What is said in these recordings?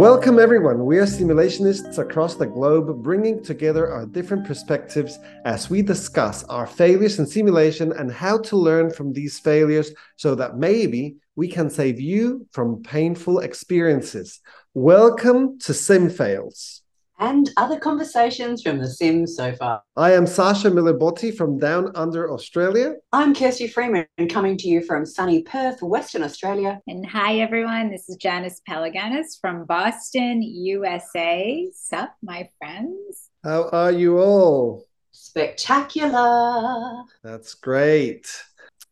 Welcome, everyone. We are simulationists across the globe, bringing together our different perspectives as we discuss our failures in simulation and how to learn from these failures so that maybe we can save you from painful experiences. Welcome to Sim Fails and other conversations from The Sim Sofa. I am Sasha Miller-Botti from Down Under Australia. I'm Kirsty Freeman coming to you from sunny Perth, Western Australia. And hi everyone, this is Janice Palaganas from Boston, USA. Sup, my friends? How are you all? Spectacular. That's great.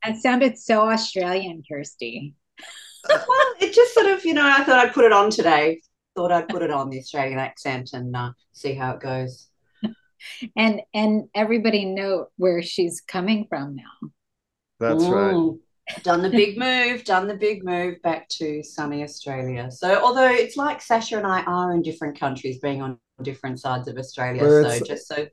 That sounded so Australian, Kirsty. well, it just sort of, you know, I thought I'd put it on today thought I'd put it on the Australian accent and uh, see how it goes. and and everybody know where she's coming from now. That's right. Done the big move, done the big move back to sunny Australia. So, although it's like Sasha and I are in different countries, being on different sides of Australia. so, just so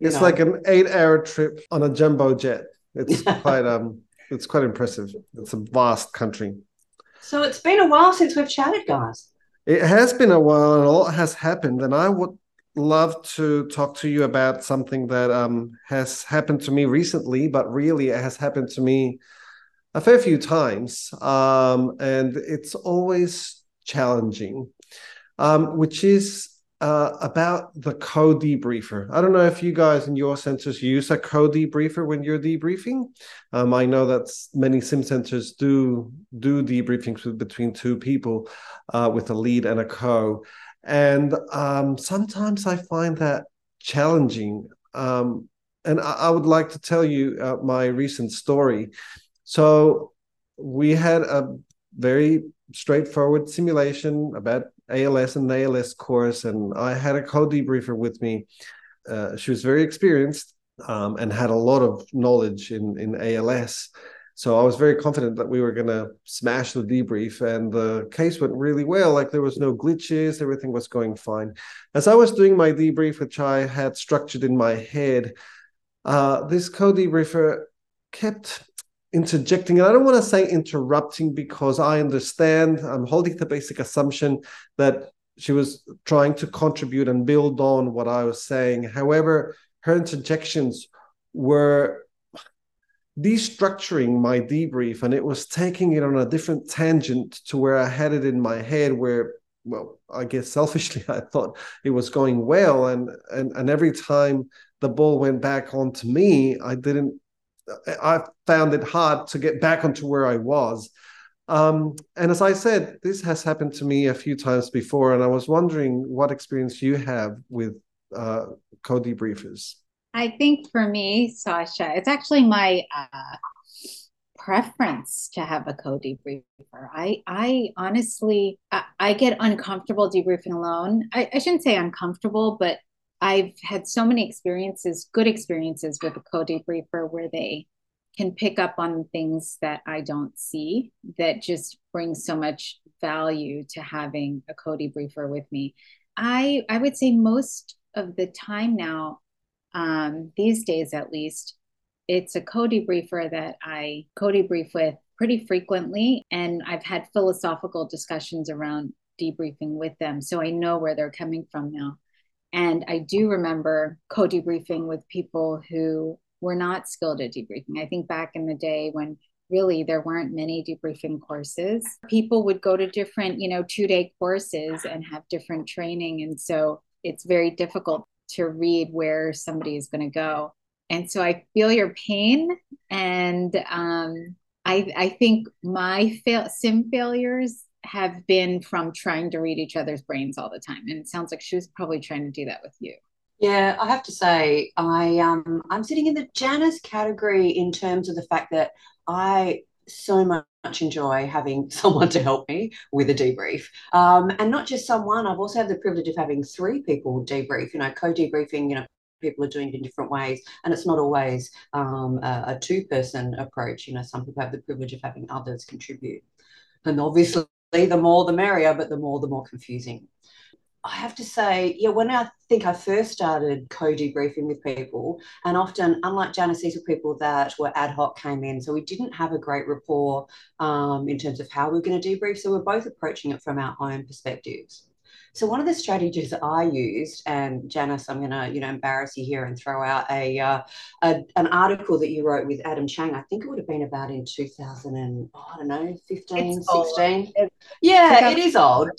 it's know. like an eight-hour trip on a jumbo jet. It's quite um, it's quite impressive. It's a vast country. So it's been a while since we've chatted, guys. It has been a while and a lot has happened. And I would love to talk to you about something that um, has happened to me recently, but really it has happened to me a fair few times. Um, and it's always challenging, um, which is uh, about the co debriefer. I don't know if you guys in your centers use a co debriefer when you're debriefing. Um, I know that many sim centers do do debriefings with, between two people uh, with a lead and a co, and um, sometimes I find that challenging. Um, and I, I, would like to tell you uh, my recent story. So we had a very straightforward simulation about ALS and ALS course, and I had a co debriefer with me. Uh, she was very experienced um, and had a lot of knowledge in in ALS. So I was very confident that we were going to smash the debrief, and the case went really well. Like there was no glitches, everything was going fine. As I was doing my debrief, which I had structured in my head, uh, this co debriefer kept interjecting and i don't want to say interrupting because i understand i'm holding the basic assumption that she was trying to contribute and build on what i was saying. However her interjections were destructuring my debrief and it was taking it on a different tangent to where i had it in my head where well i guess selfishly i thought it was going well. And and, and every time the ball went back onto me i didn't I found it hard to get back onto where I was. Um, and as I said, this has happened to me a few times before, and I was wondering what experience you have with uh, co debriefers. I think for me, Sasha, it's actually my uh, preference to have a co debriefer. I, I honestly, I, I get uncomfortable debriefing alone. I, I shouldn't say uncomfortable, but I've had so many experiences, good experiences with a co-debriefer where they can pick up on things that I don't see that just brings so much value to having a co-debriefer with me. I I would say most of the time now, um, these days at least, it's a co-debriefer that I co-debrief with pretty frequently, and I've had philosophical discussions around debriefing with them, so I know where they're coming from now. And I do remember co debriefing with people who were not skilled at debriefing. I think back in the day when really there weren't many debriefing courses, people would go to different, you know, two day courses and have different training. And so it's very difficult to read where somebody is going to go. And so I feel your pain. And um, I, I think my fail, sim failures have been from trying to read each other's brains all the time. And it sounds like she was probably trying to do that with you. Yeah, I have to say, I um, I'm sitting in the Janice category in terms of the fact that I so much enjoy having someone to help me with a debrief, um, and not just someone. I've also had the privilege of having three people debrief. You know, co-debriefing. You know, people are doing it in different ways, and it's not always um, a, a two-person approach. You know, some people have the privilege of having others contribute, and obviously the more the merrier, but the more the more confusing. I have to say, yeah, when I think I first started co-debriefing with people, and often, unlike Janice, these were people that were ad hoc came in, so we didn't have a great rapport um, in terms of how we are going to debrief. So we're both approaching it from our own perspectives. So one of the strategies that I used, and Janice, I'm going to you know embarrass you here and throw out a, uh, a, an article that you wrote with Adam Cheng. I think it would have been about in 2000 and oh, I don't know 15, it's 16. Old. Yeah, it is old.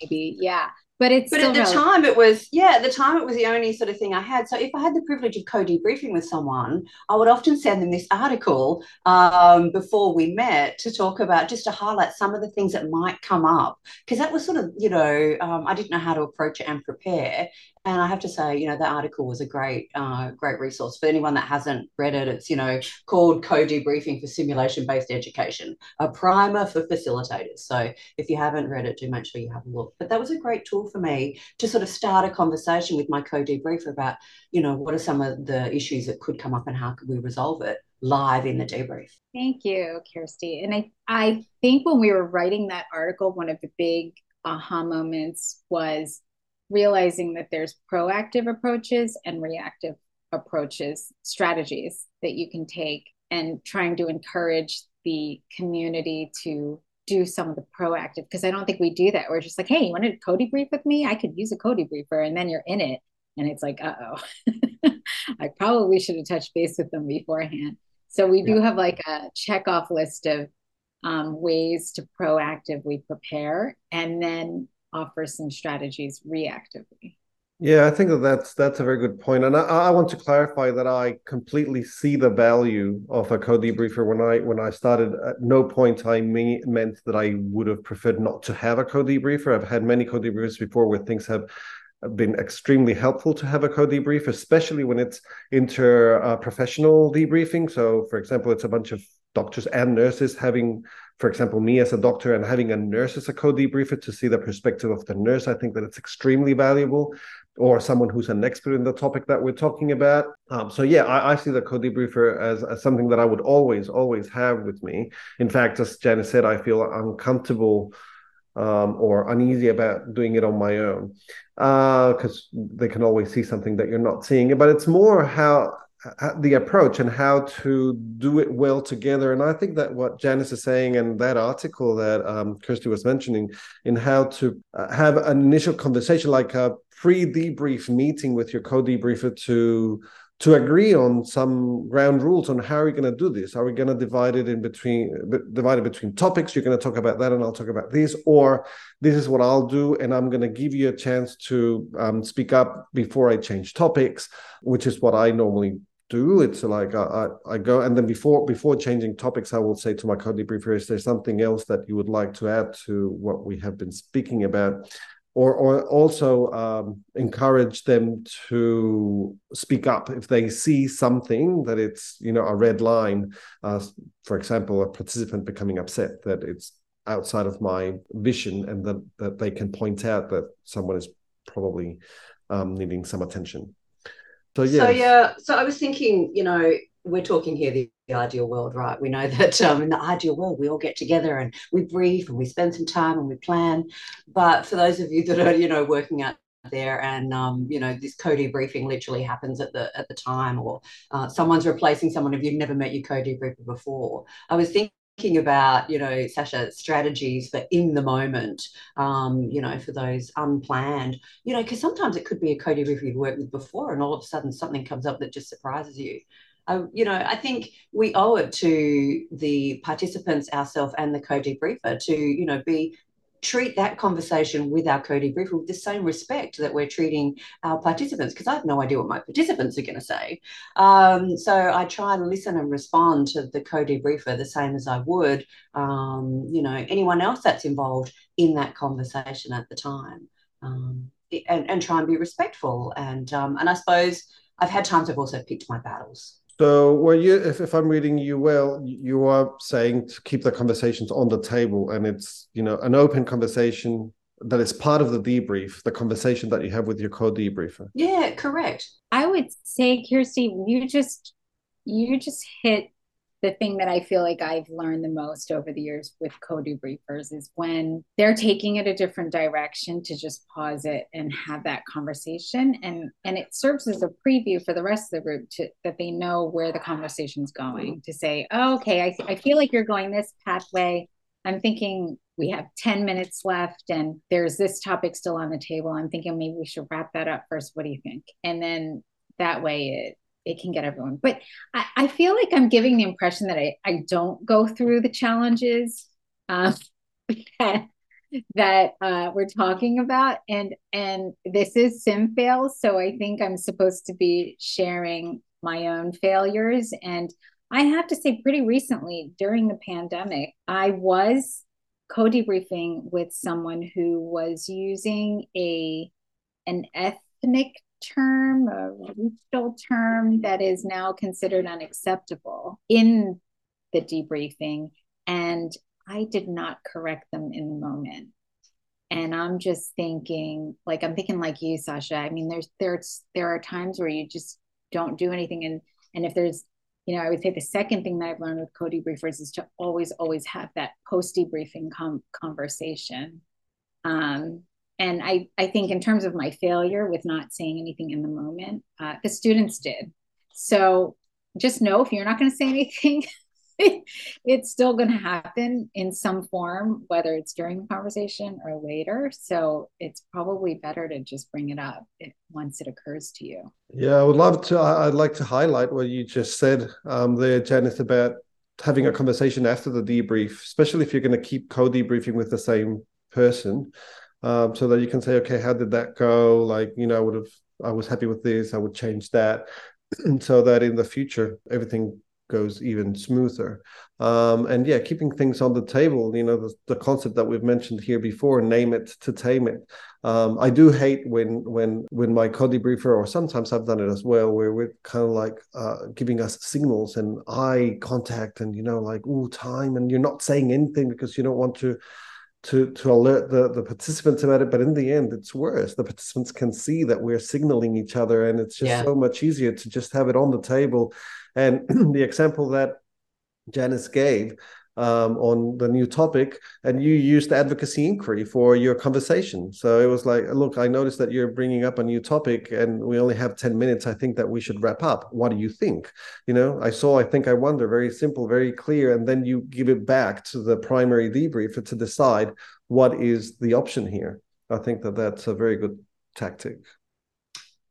Maybe yeah but it's but at the time it was yeah at the time it was the only sort of thing i had. So if i had the privilege of co-debriefing with someone i would often send them this article um, before we met to talk about just to highlight some of the things that might come up. Because that was sort of you know um, i didn't know how to approach it and prepare and I have to say, you know, the article was a great, uh, great resource for anyone that hasn't read it. It's, you know, called Co-Debriefing for Simulation-Based Education, a primer for facilitators. So if you haven't read it, do make sure you have a look. But that was a great tool for me to sort of start a conversation with my co-debriefer about, you know, what are some of the issues that could come up and how could we resolve it live in the debrief. Thank you, Kirsty. And I, I think when we were writing that article, one of the big aha moments was realizing that there's proactive approaches and reactive approaches, strategies that you can take, and trying to encourage the community to do some of the proactive because I don't think we do that. We're just like, hey, you want to co-debrief with me? I could use a co-debriefer, and then you're in it, and it's like, uh oh, I probably should have touched base with them beforehand. So we do have like a check off list of um, ways to proactively prepare, and then offer some strategies reactively. Yeah, I think that that's that's a very good point, and I, I want to clarify that I completely see the value of a co debriefer. When I when I started, at no point I me- meant that I would have preferred not to have a co debriefer. I've had many co debriefers before where things have been extremely helpful to have a co debrief, especially when it's inter-professional uh, debriefing. So, for example, it's a bunch of doctors and nurses having for example, me as a doctor and having a nurse as a co-debriefer to see the perspective of the nurse, I think that it's extremely valuable, or someone who's an expert in the topic that we're talking about. Um, so yeah, I, I, see the co-debriefer as, as something that I would always, always have with me. In fact, as Janice said, I feel uncomfortable um, or uneasy about doing it on my own because uh, they can always see something that you're not seeing. But it's more how the approach and how to do it well together. And I think that what Janice is saying and that article that um, Kirsty was mentioning in how to uh, have an initial conversation, like a pre-debrief meeting with your co-debriefer to to agree on some ground rules on how are we going to do this. Are we going to divide it in between divide it between topics? You're going to talk about that, and I'll talk about this, or this is what I'll do, and I'm going to give you a chance to um, speak up before I change topics, which is what I normally do. It's like I, I, I, go and then before before changing topics, I will say to my co-debriefer, is there something else that you would like to add to what we have been speaking about? Or, or also um, encourage them to speak up if they see something that it's you know a red line. Uh, for example, a participant becoming upset that it's outside of my vision, and that that they can point out that someone is probably um, needing some attention. So yeah. So yeah. So I was thinking, you know, we're talking here the, the ideal world, right? We know that um, in the ideal world, we all get together and we brief and we spend some time and we plan. But for those of you that are, you know, working out there and um, you know this co-debriefing literally happens at the at the time or uh, someone's replacing someone if you've never met your co-debriefer before i was thinking thinking about, you know, Sasha, strategies for in the moment, um, you know, for those unplanned, you know, because sometimes it could be a co-debriefer you've worked with before and all of a sudden something comes up that just surprises you. Uh, you know, I think we owe it to the participants, ourselves, and the co-debriefer to, you know, be treat that conversation with our co-debriefer with the same respect that we're treating our participants because I have no idea what my participants are going to say. Um, so I try and listen and respond to the co-debriefer the same as I would, um, you know, anyone else that's involved in that conversation at the time, um, and, and try and be respectful. And um, and I suppose I've had times I've also picked my battles. So, were you, if, if I'm reading you well, you are saying to keep the conversations on the table, and it's you know an open conversation that is part of the debrief, the conversation that you have with your co-debriefer. Yeah, correct. I would say, Kirsty, you just you just hit the thing that I feel like I've learned the most over the years with co-debriefers is when they're taking it a different direction to just pause it and have that conversation. And and it serves as a preview for the rest of the group to that they know where the conversation's going to say oh, okay I, I feel like you're going this pathway. I'm thinking we have 10 minutes left and there's this topic still on the table. I'm thinking maybe we should wrap that up first. What do you think? And then that way it it can get everyone. But I, I feel like I'm giving the impression that I, I don't go through the challenges um, that that uh, we're talking about, and and this is sim fails, so I think I'm supposed to be sharing my own failures. And I have to say, pretty recently during the pandemic, I was co-debriefing with someone who was using a an ethnic term, a regional term that is now considered unacceptable in the debriefing. And I did not correct them in the moment. And I'm just thinking, like I'm thinking like you, Sasha. I mean, there's there's there are times where you just don't do anything. And and if there's you know, I would say the second thing that I've learned with co-debriefers is to always, always have that post-debriefing com- conversation. Um, and I, I think in terms of my failure with not saying anything in the moment, uh, the students did. So just know if you're not going to say anything, it's still going to happen in some form, whether it's during the conversation or later. So it's probably better to just bring it up once it occurs to you. Yeah, I would love to. I'd like to highlight what you just said um, there, Janice, about having a conversation after the debrief, especially if you're going to keep co debriefing with the same person um, so that you can say, okay, how did that go? Like, you know, I would have, I was happy with this, I would change that, and so that in the future everything goes even smoother. Um, and yeah, keeping things on the table, you know, the, the, concept that we've mentioned here before, name it to tame it. Um, I do hate when when when my co-debriefer, or sometimes I've done it as well, where we're kind of like uh, giving us signals and eye contact, and you know, like oh, time, and you're not saying anything because you don't want to to to alert the the participants about it but in the end it's worse the participants can see that we're signaling each other and it's just yeah. so much easier to just have it on the table and the example that janice gave um, on the new topic, and you used the advocacy inquiry for your conversation. So it was like, look, I noticed that you're bringing up a new topic, and we only have ten minutes. I think that we should wrap up. What do you think? You know, I saw, I think, I wonder. Very simple, very clear, and then you give it back to the primary debriefer to decide what is the option here. I think that that's a very good tactic.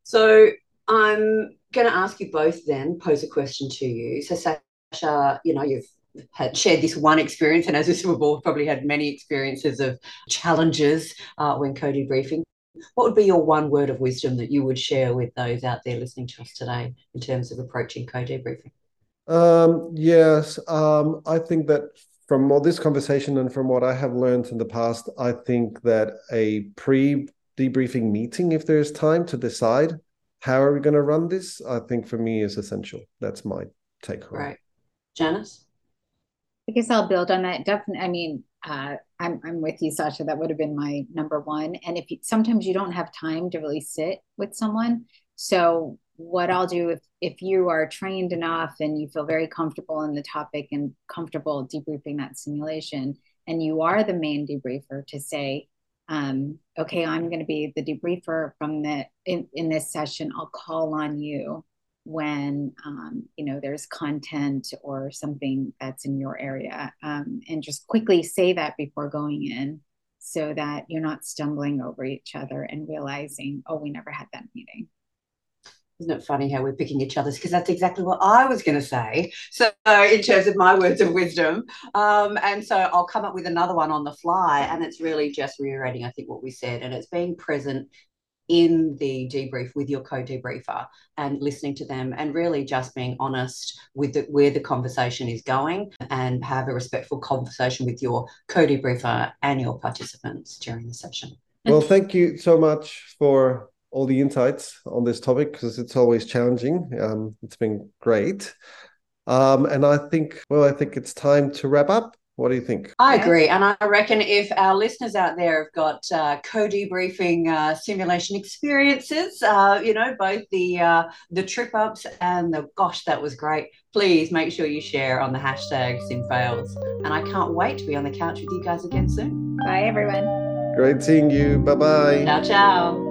So I'm going to ask you both then pose a question to you. So Sasha, you know, you've had shared this one experience, and as we've all probably had many experiences of challenges uh, when co-debriefing. What would be your one word of wisdom that you would share with those out there listening to us today in terms of approaching co-debriefing? Um, yes, um, I think that from all this conversation and from what I have learned in the past, I think that a pre debriefing meeting, if there's time to decide how are we going to run this, I think for me is essential. That's my take home. Right. Janice? I guess I'll build on that. Definitely. I mean, uh, I'm I'm with you, Sasha. That would have been my number one. And if you, sometimes you don't have time to really sit with someone, so what I'll do if if you are trained enough and you feel very comfortable in the topic and comfortable debriefing that simulation, and you are the main debriefer to say, um, okay, I'm going to be the debriefer from the in, in this session. I'll call on you when um, you know there's content or something that's in your area um, and just quickly say that before going in so that you're not stumbling over each other and realizing oh we never had that meeting. Isn't it funny how we're picking each other's because that's exactly what i was going to say. So in terms of my words of wisdom um, and so i'll come up with another one on the fly and it's really just reiterating i think what we said and it's being present in the debrief with your co-debriefer and listening to them and really just being honest with the, where the conversation is going and have a respectful conversation with your co-debriefer and your participants during the session. Well, thank you so much for all the insights on this topic because it's always challenging. Um, it's been great. Um, and I think, well, I think it's time to wrap up. What do you think? I agree. And I reckon if our listeners out there have got uh, co-debriefing uh, simulation experiences, uh, you know, both the uh, the trip ups and the gosh, that was great. Please make sure you share on the hashtag SimFails. And I can't wait to be on the couch with you guys again soon. Bye, everyone. Great seeing you. Bye bye. Ciao, ciao.